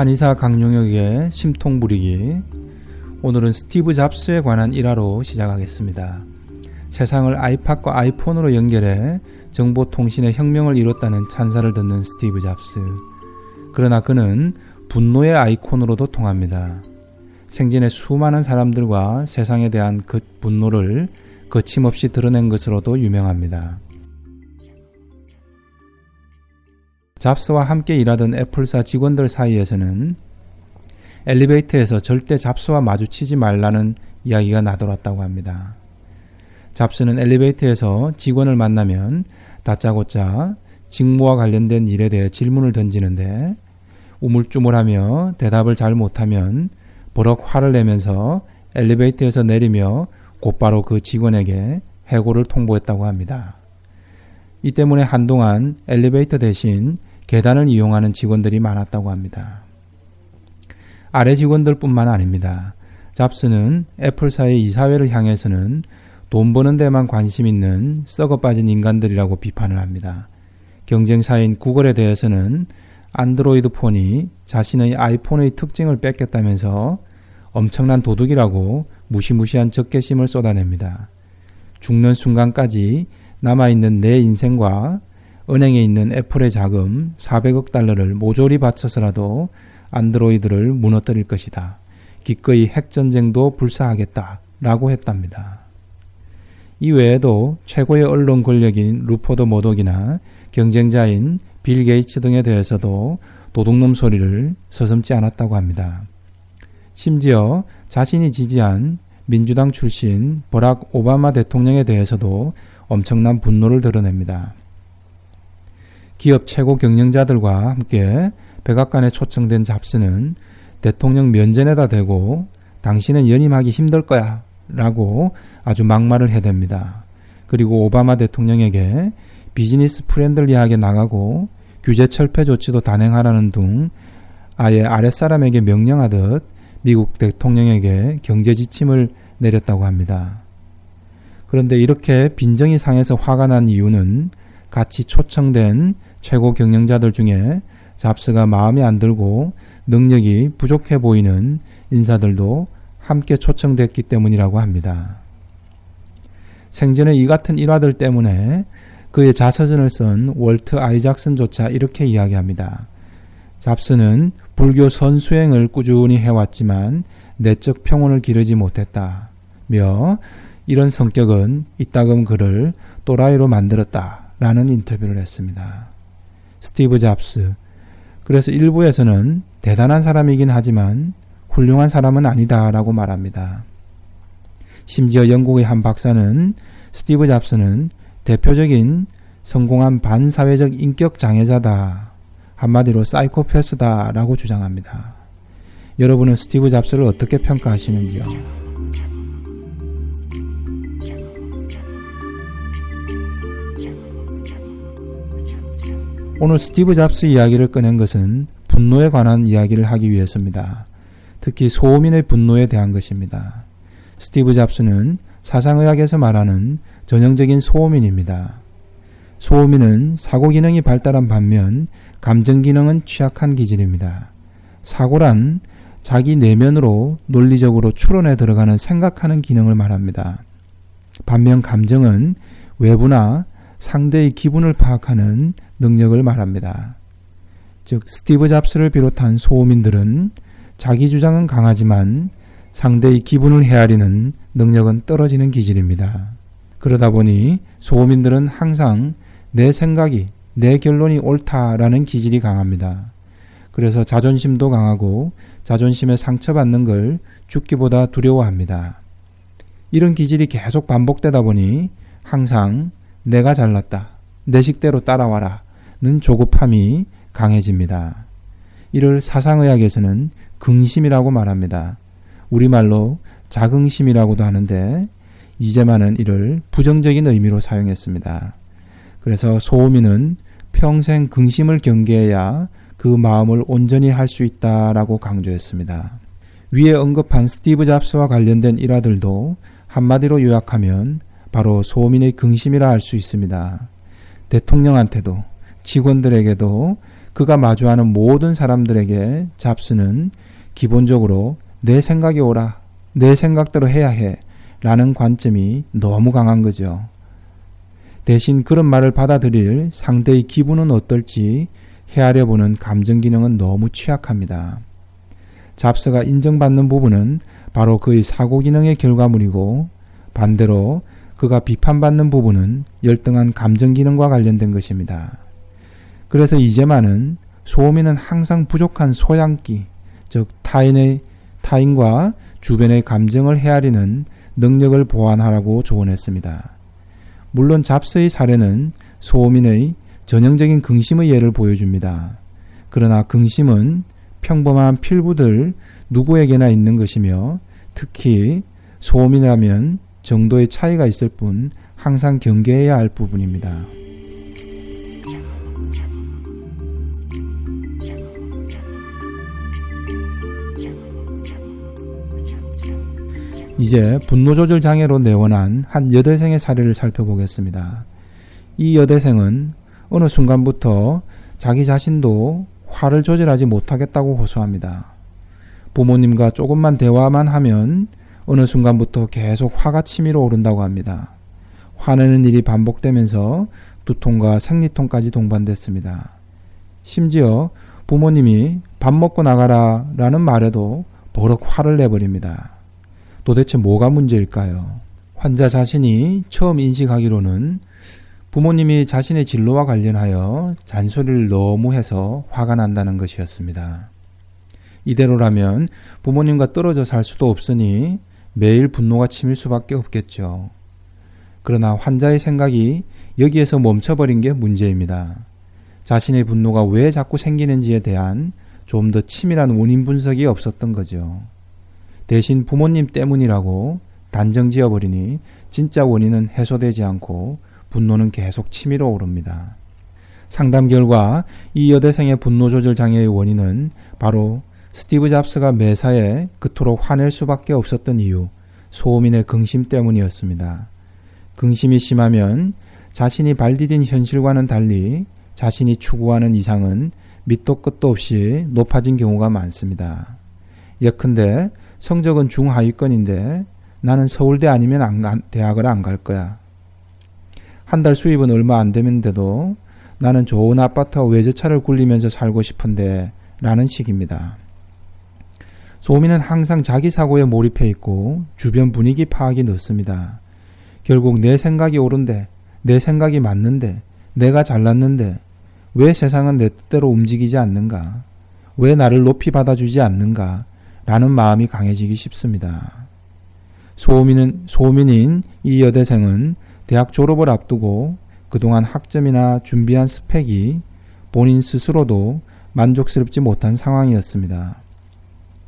한의사 강용혁의 심통 부리기 오늘은 스티브 잡스에 관한 일화로 시작하겠습니다. 세상을 아이팟과 아이폰으로 연결해 정보통신의 혁명을 이뤘다는 찬사를 듣는 스티브 잡스. 그러나 그는 분노의 아이콘으로도 통합니다. 생전에 수많은 사람들과 세상에 대한 그 분노를 거침없이 드러낸 것으로도 유명합니다. 잡스와 함께 일하던 애플사 직원들 사이에서는 엘리베이터에서 절대 잡스와 마주치지 말라는 이야기가 나돌았다고 합니다. 잡스는 엘리베이터에서 직원을 만나면 다짜고짜 직무와 관련된 일에 대해 질문을 던지는데 우물쭈물하며 대답을 잘 못하면 버럭 화를 내면서 엘리베이터에서 내리며 곧바로 그 직원에게 해고를 통보했다고 합니다. 이 때문에 한동안 엘리베이터 대신 계단을 이용하는 직원들이 많았다고 합니다. 아래 직원들뿐만 아닙니다. 잡스는 애플사의 이사회를 향해서는 돈 버는 데만 관심 있는 썩어 빠진 인간들이라고 비판을 합니다. 경쟁사인 구글에 대해서는 안드로이드 폰이 자신의 아이폰의 특징을 뺏겼다면서 엄청난 도둑이라고 무시무시한 적개심을 쏟아냅니다. 죽는 순간까지 남아있는 내 인생과 은행에 있는 애플의 자금 400억 달러를 모조리 바쳐서라도 안드로이드를 무너뜨릴 것이다. 기꺼이 핵전쟁도 불사하겠다. 라고 했답니다. 이 외에도 최고의 언론 권력인 루퍼트 머독이나 경쟁자인 빌 게이츠 등에 대해서도 도둑놈 소리를 서슴지 않았다고 합니다. 심지어 자신이 지지한 민주당 출신 버락 오바마 대통령에 대해서도 엄청난 분노를 드러냅니다. 기업 최고 경영자들과 함께 백악관에 초청된 잡스는 대통령 면전에다 대고 당신은 연임하기 힘들 거야 라고 아주 막말을 해댑니다. 그리고 오바마 대통령에게 business friendly하게 나가고 규제 철폐 조치도 단행하라는 등 아예 아랫사람에게 명령하듯 미국 대통령에게 경제 지침을 내렸다고 합니다. 그런데 이렇게 빈정이 상해서 화가 난 이유는 같이 초청된 최고 경영자들 중에 잡스가 마음에 안 들고 능력이 부족해 보이는 인사들도 함께 초청됐기 때문이라고 합니다. 생전에 이 같은 일화들 때문에 그의 자서전을 쓴 월트 아이작슨조차 이렇게 이야기합니다. 잡스는 불교 선수행을 꾸준히 해왔지만 내적 평온을 기르지 못했다. 며 이런 성격은 이따금 그를 또라이로 만들었다. 라는 인터뷰를 했습니다. 스티브 잡스. 그래서 일부에서는 대단한 사람이긴 하지만 훌륭한 사람은 아니다 라고 말합니다. 심지어 영국의 한 박사는 스티브 잡스는 대표적인 성공한 반사회적 인격 장애자다. 한마디로 사이코패스다 라고 주장합니다. 여러분은 스티브 잡스를 어떻게 평가하시는지요? 오늘 스티브 잡스 이야기를 꺼낸 것은 분노에 관한 이야기를 하기 위해서입니다. 특히 소음인의 분노에 대한 것입니다. 스티브 잡스는 사상의학에서 말하는 전형적인 소음인입니다. 소음인은 사고 기능이 발달한 반면 감정 기능은 취약한 기질입니다. 사고란 자기 내면으로 논리적으로 추론에 들어가는 생각하는 기능을 말합니다. 반면 감정은 외부나 상대의 기분을 파악하는 능력을 말합니다. 즉, 스티브 잡스를 비롯한 소음인들은 자기 주장은 강하지만 상대의 기분을 헤아리는 능력은 떨어지는 기질입니다. 그러다 보니 소음인들은 항상 내 생각이, 내 결론이 옳다라는 기질이 강합니다. 그래서 자존심도 강하고 자존심에 상처받는 걸 죽기보다 두려워합니다. 이런 기질이 계속 반복되다 보니 항상 내가 잘났다. 내 식대로 따라와라. 는 조급함이 강해집니다. 이를 사상의학에서는 긍심이라고 말합니다. 우리말로 자긍심이라고도 하는데 이제만은 이를 부정적인 의미로 사용했습니다. 그래서 소음이는 평생 긍심을 경계해야 그 마음을 온전히 할 수 있다라고 강조했습니다. 위에 언급한 스티브 잡스와 관련된 일화들도 한마디로 요약하면 바로 소민의 긍심이라 할 수 있습니다. 대통령한테도 직원들에게도 그가 마주하는 모든 사람들에게 잡스는 기본적으로 내 생각이 옳아, 내 생각대로 해야 해 라는 관점이 너무 강한 거죠. 대신 그런 말을 받아들일 상대의 기분은 어떨지 헤아려 보는 감정 기능은 너무 취약합니다. 잡스가 인정받는 부분은 바로 그의 사고 기능의 결과물이고 반대로 그가 비판받는 부분은 열등한 감정 기능과 관련된 것입니다. 그래서 이제만은 소음이는 항상 부족한 소양기, 즉 타인의 타인과 주변의 감정을 헤아리는 능력을 보완하라고 조언했습니다. 물론 잡스의 사례는 소음인의 전형적인 긍심의 예를 보여줍니다. 그러나 긍심은 평범한 필부들 누구에게나 있는 것이며 특히 소음이라면 정도의 차이가 있을 뿐 항상 경계해야 할 부분입니다. 이제 분노 조절 장애로 내원한 한 여대생의 사례를 살펴보겠습니다. 이 여대생은 어느 순간부터 자기 자신도 화를 조절하지 못하겠다고 호소합니다. 부모님과 조금만 대화만 하면 어느 순간부터 계속 화가 치밀어 오른다고 합니다. 화내는 일이 반복되면서 두통과 생리통까지 동반됐습니다. 심지어 부모님이 밥 먹고 나가라 라는 말에도 버럭 화를 내버립니다. 도대체 뭐가 문제일까요? 환자 자신이 처음 인식하기로는 부모님이 자신의 진로와 관련하여 잔소리를 너무 해서 화가 난다는 것이었습니다. 이대로라면 부모님과 떨어져 살 수도 없으니 매일 분노가 치밀 수밖에 없겠죠. 그러나 환자의 생각이 여기에서 멈춰버린 게 문제입니다. 자신의 분노가 왜 자꾸 생기는지에 대한 좀 더 치밀한 원인 분석이 없었던 거죠. 대신 부모님 때문이라고 단정 지어버리니 진짜 원인은 해소되지 않고 분노는 계속 치밀어 오릅니다. 상담 결과 이 여대생의 분노 조절 장애의 원인은 바로 스티브 잡스가 매사에 그토록 화낼 수밖에 없었던 이유, 소음인의 긍심 때문이었습니다. 긍심이 심하면 자신이 발디딘 현실과는 달리 자신이 추구하는 이상은 밑도 끝도 없이 높아진 경우가 많습니다. 예컨대 성적은 중하위권인데 나는 서울대 아니면 안, 대학을 안 갈 거야. 한 달 수입은 얼마 안 되는데도 나는 좋은 아파트와 외제차를 굴리면서 살고 싶은데 라는 식입니다. 소민은 항상 자기 사고에 몰입해 있고 주변 분위기 파악이 늦습니다. 결국 내 생각이 옳은데, 내 생각이 맞는데, 내가 잘났는데, 왜 세상은 내 뜻대로 움직이지 않는가? 왜 나를 높이 받아주지 않는가? 라는 마음이 강해지기 쉽습니다. 소민은, 소민인 이 여대생은 대학 졸업을 앞두고 그동안 학점이나 준비한 스펙이 본인 스스로도 만족스럽지 못한 상황이었습니다.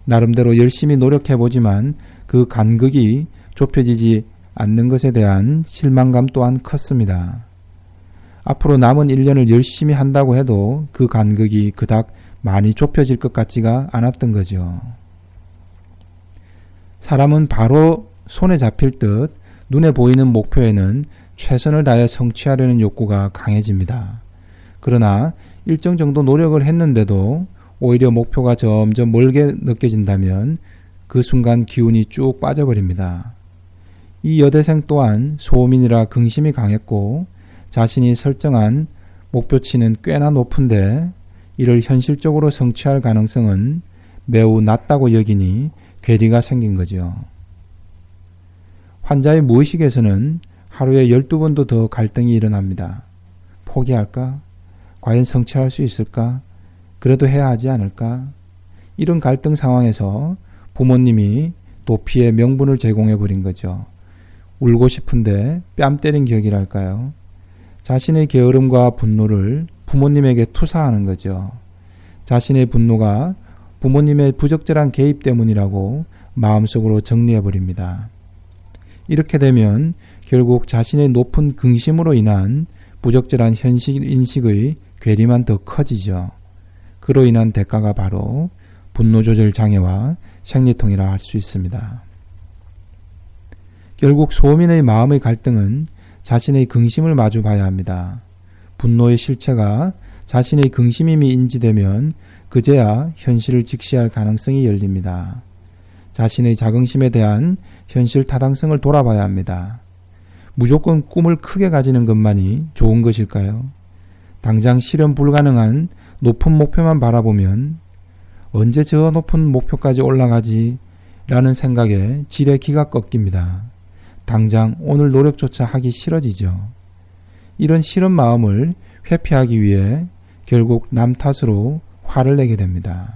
나름대로 열심히 노력해 보지만 그 간극이 좁혀지지 않는 것에 대한 실망감 또한 컸습니다. 앞으로 남은 1년을 열심히 한다고 해도 그 간극이 그닥 많이 좁혀질 것 같지가 않았던 거죠. 사람은 바로 손에 잡힐 듯 눈에 보이는 목표에는 최선을 다해 성취하려는 욕구가 강해집니다. 그러나 일정 정도 노력을 했는데도 오히려 목표가 점점 멀게 느껴진다면 그 순간 기운이 쭉 빠져버립니다. 이 여대생 또한 소민이라 긍심이 강했고 자신이 설정한 목표치는 꽤나 높은데 이를 현실적으로 성취할 가능성은 매우 낮다고 여기니 괴리가 생긴 거죠. 환자의 무의식에서는 하루에 12번도 더 갈등이 일어납니다. 포기할까? 과연 성취할 수 있을까? 그래도 해야 하지 않을까? 이런 갈등 상황에서 부모님이 도피의 명분을 제공해 버린 거죠. 울고 싶은데 뺨 때린 기억이랄까요? 자신의 게으름과 분노를 부모님에게 투사하는 거죠. 자신의 분노가 부모님의 부적절한 개입 때문이라고 마음속으로 정리해 버립니다. 이렇게 되면 결국 자신의 높은 근심으로 인한 부적절한 현실 인식의 괴리만 더 커지죠. 그로 인한 대가가 바로 분노 조절 장애와 생리통이라 할 수 있습니다. 결국 소민의 마음의 갈등은 자신의 근심을 마주 봐야 합니다. 분노의 실체가 자신의 근심임이 인지되면 그제야 현실을 직시할 가능성이 열립니다. 자신의 자긍심에 대한 현실 타당성을 돌아봐야 합니다. 무조건 꿈을 크게 가지는 것만이 좋은 것일까요? 당장 실현 불가능한 높은 목표만 바라보면 언제 저 높은 목표까지 올라가지? 라는 생각에 지레 기가 꺾입니다. 당장 오늘 노력조차 하기 싫어지죠. 이런 싫은 마음을 회피하기 위해 결국 남 탓으로 화를 내게 됩니다.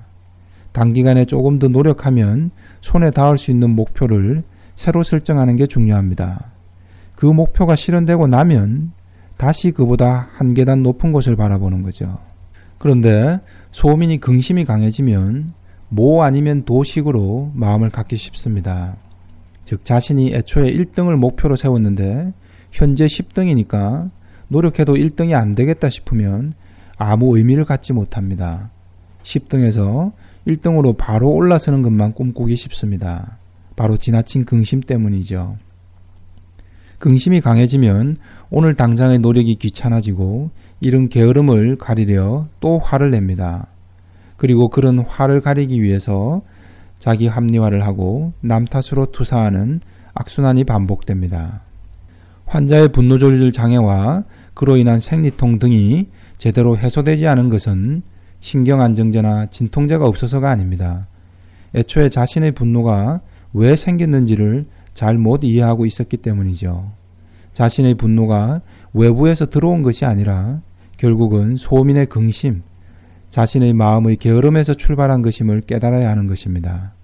단기간에 조금 더 노력하면 손에 닿을 수 있는 목표를 새로 설정하는 게 중요합니다. 그 목표가 실현되고 나면 다시 그보다 한 계단 높은 곳을 바라보는 거죠. 그런데 소민이 긍심이 강해지면 모 아니면 도식으로 마음을 갖기 쉽습니다. 즉 자신이 애초에 1등을 목표로 세웠는데 현재 10등이니까 노력해도 1등이 안 되겠다 싶으면 아무 의미를 갖지 못합니다. 10등에서 1등으로 바로 올라서는 것만 꿈꾸기 쉽습니다. 바로 지나친 긍심 때문이죠. 긍심이 강해지면 오늘 당장의 노력이 귀찮아지고 이런 게으름을 가리려 또 화를 냅니다. 그리고 그런 화를 가리기 위해서 자기 합리화를 하고 남 탓으로 투사하는 악순환이 반복됩니다. 환자의 분노 조절 장애와 그로 인한 생리통 등이 제대로 해소되지 않은 것은 신경 안정제나 진통제가 없어서가 아닙니다. 애초에 자신의 분노가 왜 생겼는지를 잘 못 이해하고 있었기 때문이죠. 자신의 분노가 외부에서 들어온 것이 아니라 결국은 소민의 긍심, 자신의 마음의 게으름에서 출발한 것임을 깨달아야 하는 것입니다.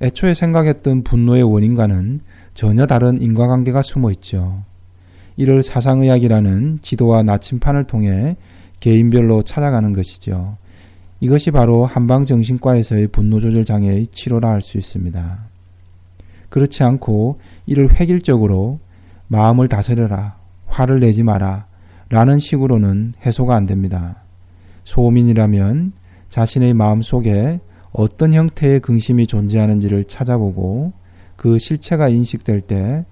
애초에 생각했던 분노의 원인과는 전혀 다른 인과관계가 숨어 있죠. 이를 사상의학이라는 지도와 나침판을 통해 개인별로 찾아가는 것이죠. 이것이 바로 한방정신과에서의 분노조절 장애의 치료라 할 수 있습니다. 그렇지 않고 이를 획일적으로 마음을 다스려라, 화를 내지 마라, 라는 식으로는 해소가 안 됩니다. 소민이라면 자신의 마음 속에 어떤 형태의 근심이 존재하는지를 찾아보고 그 실체가 인식될 때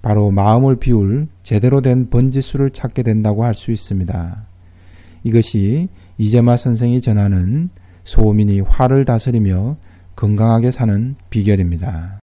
바로 마음을 비울 제대로 된 번지수를 찾게 된다고 할 수 있습니다. 이것이 이재마 선생이 전하는 소민이 화를 다스리며 건강하게 사는 비결입니다.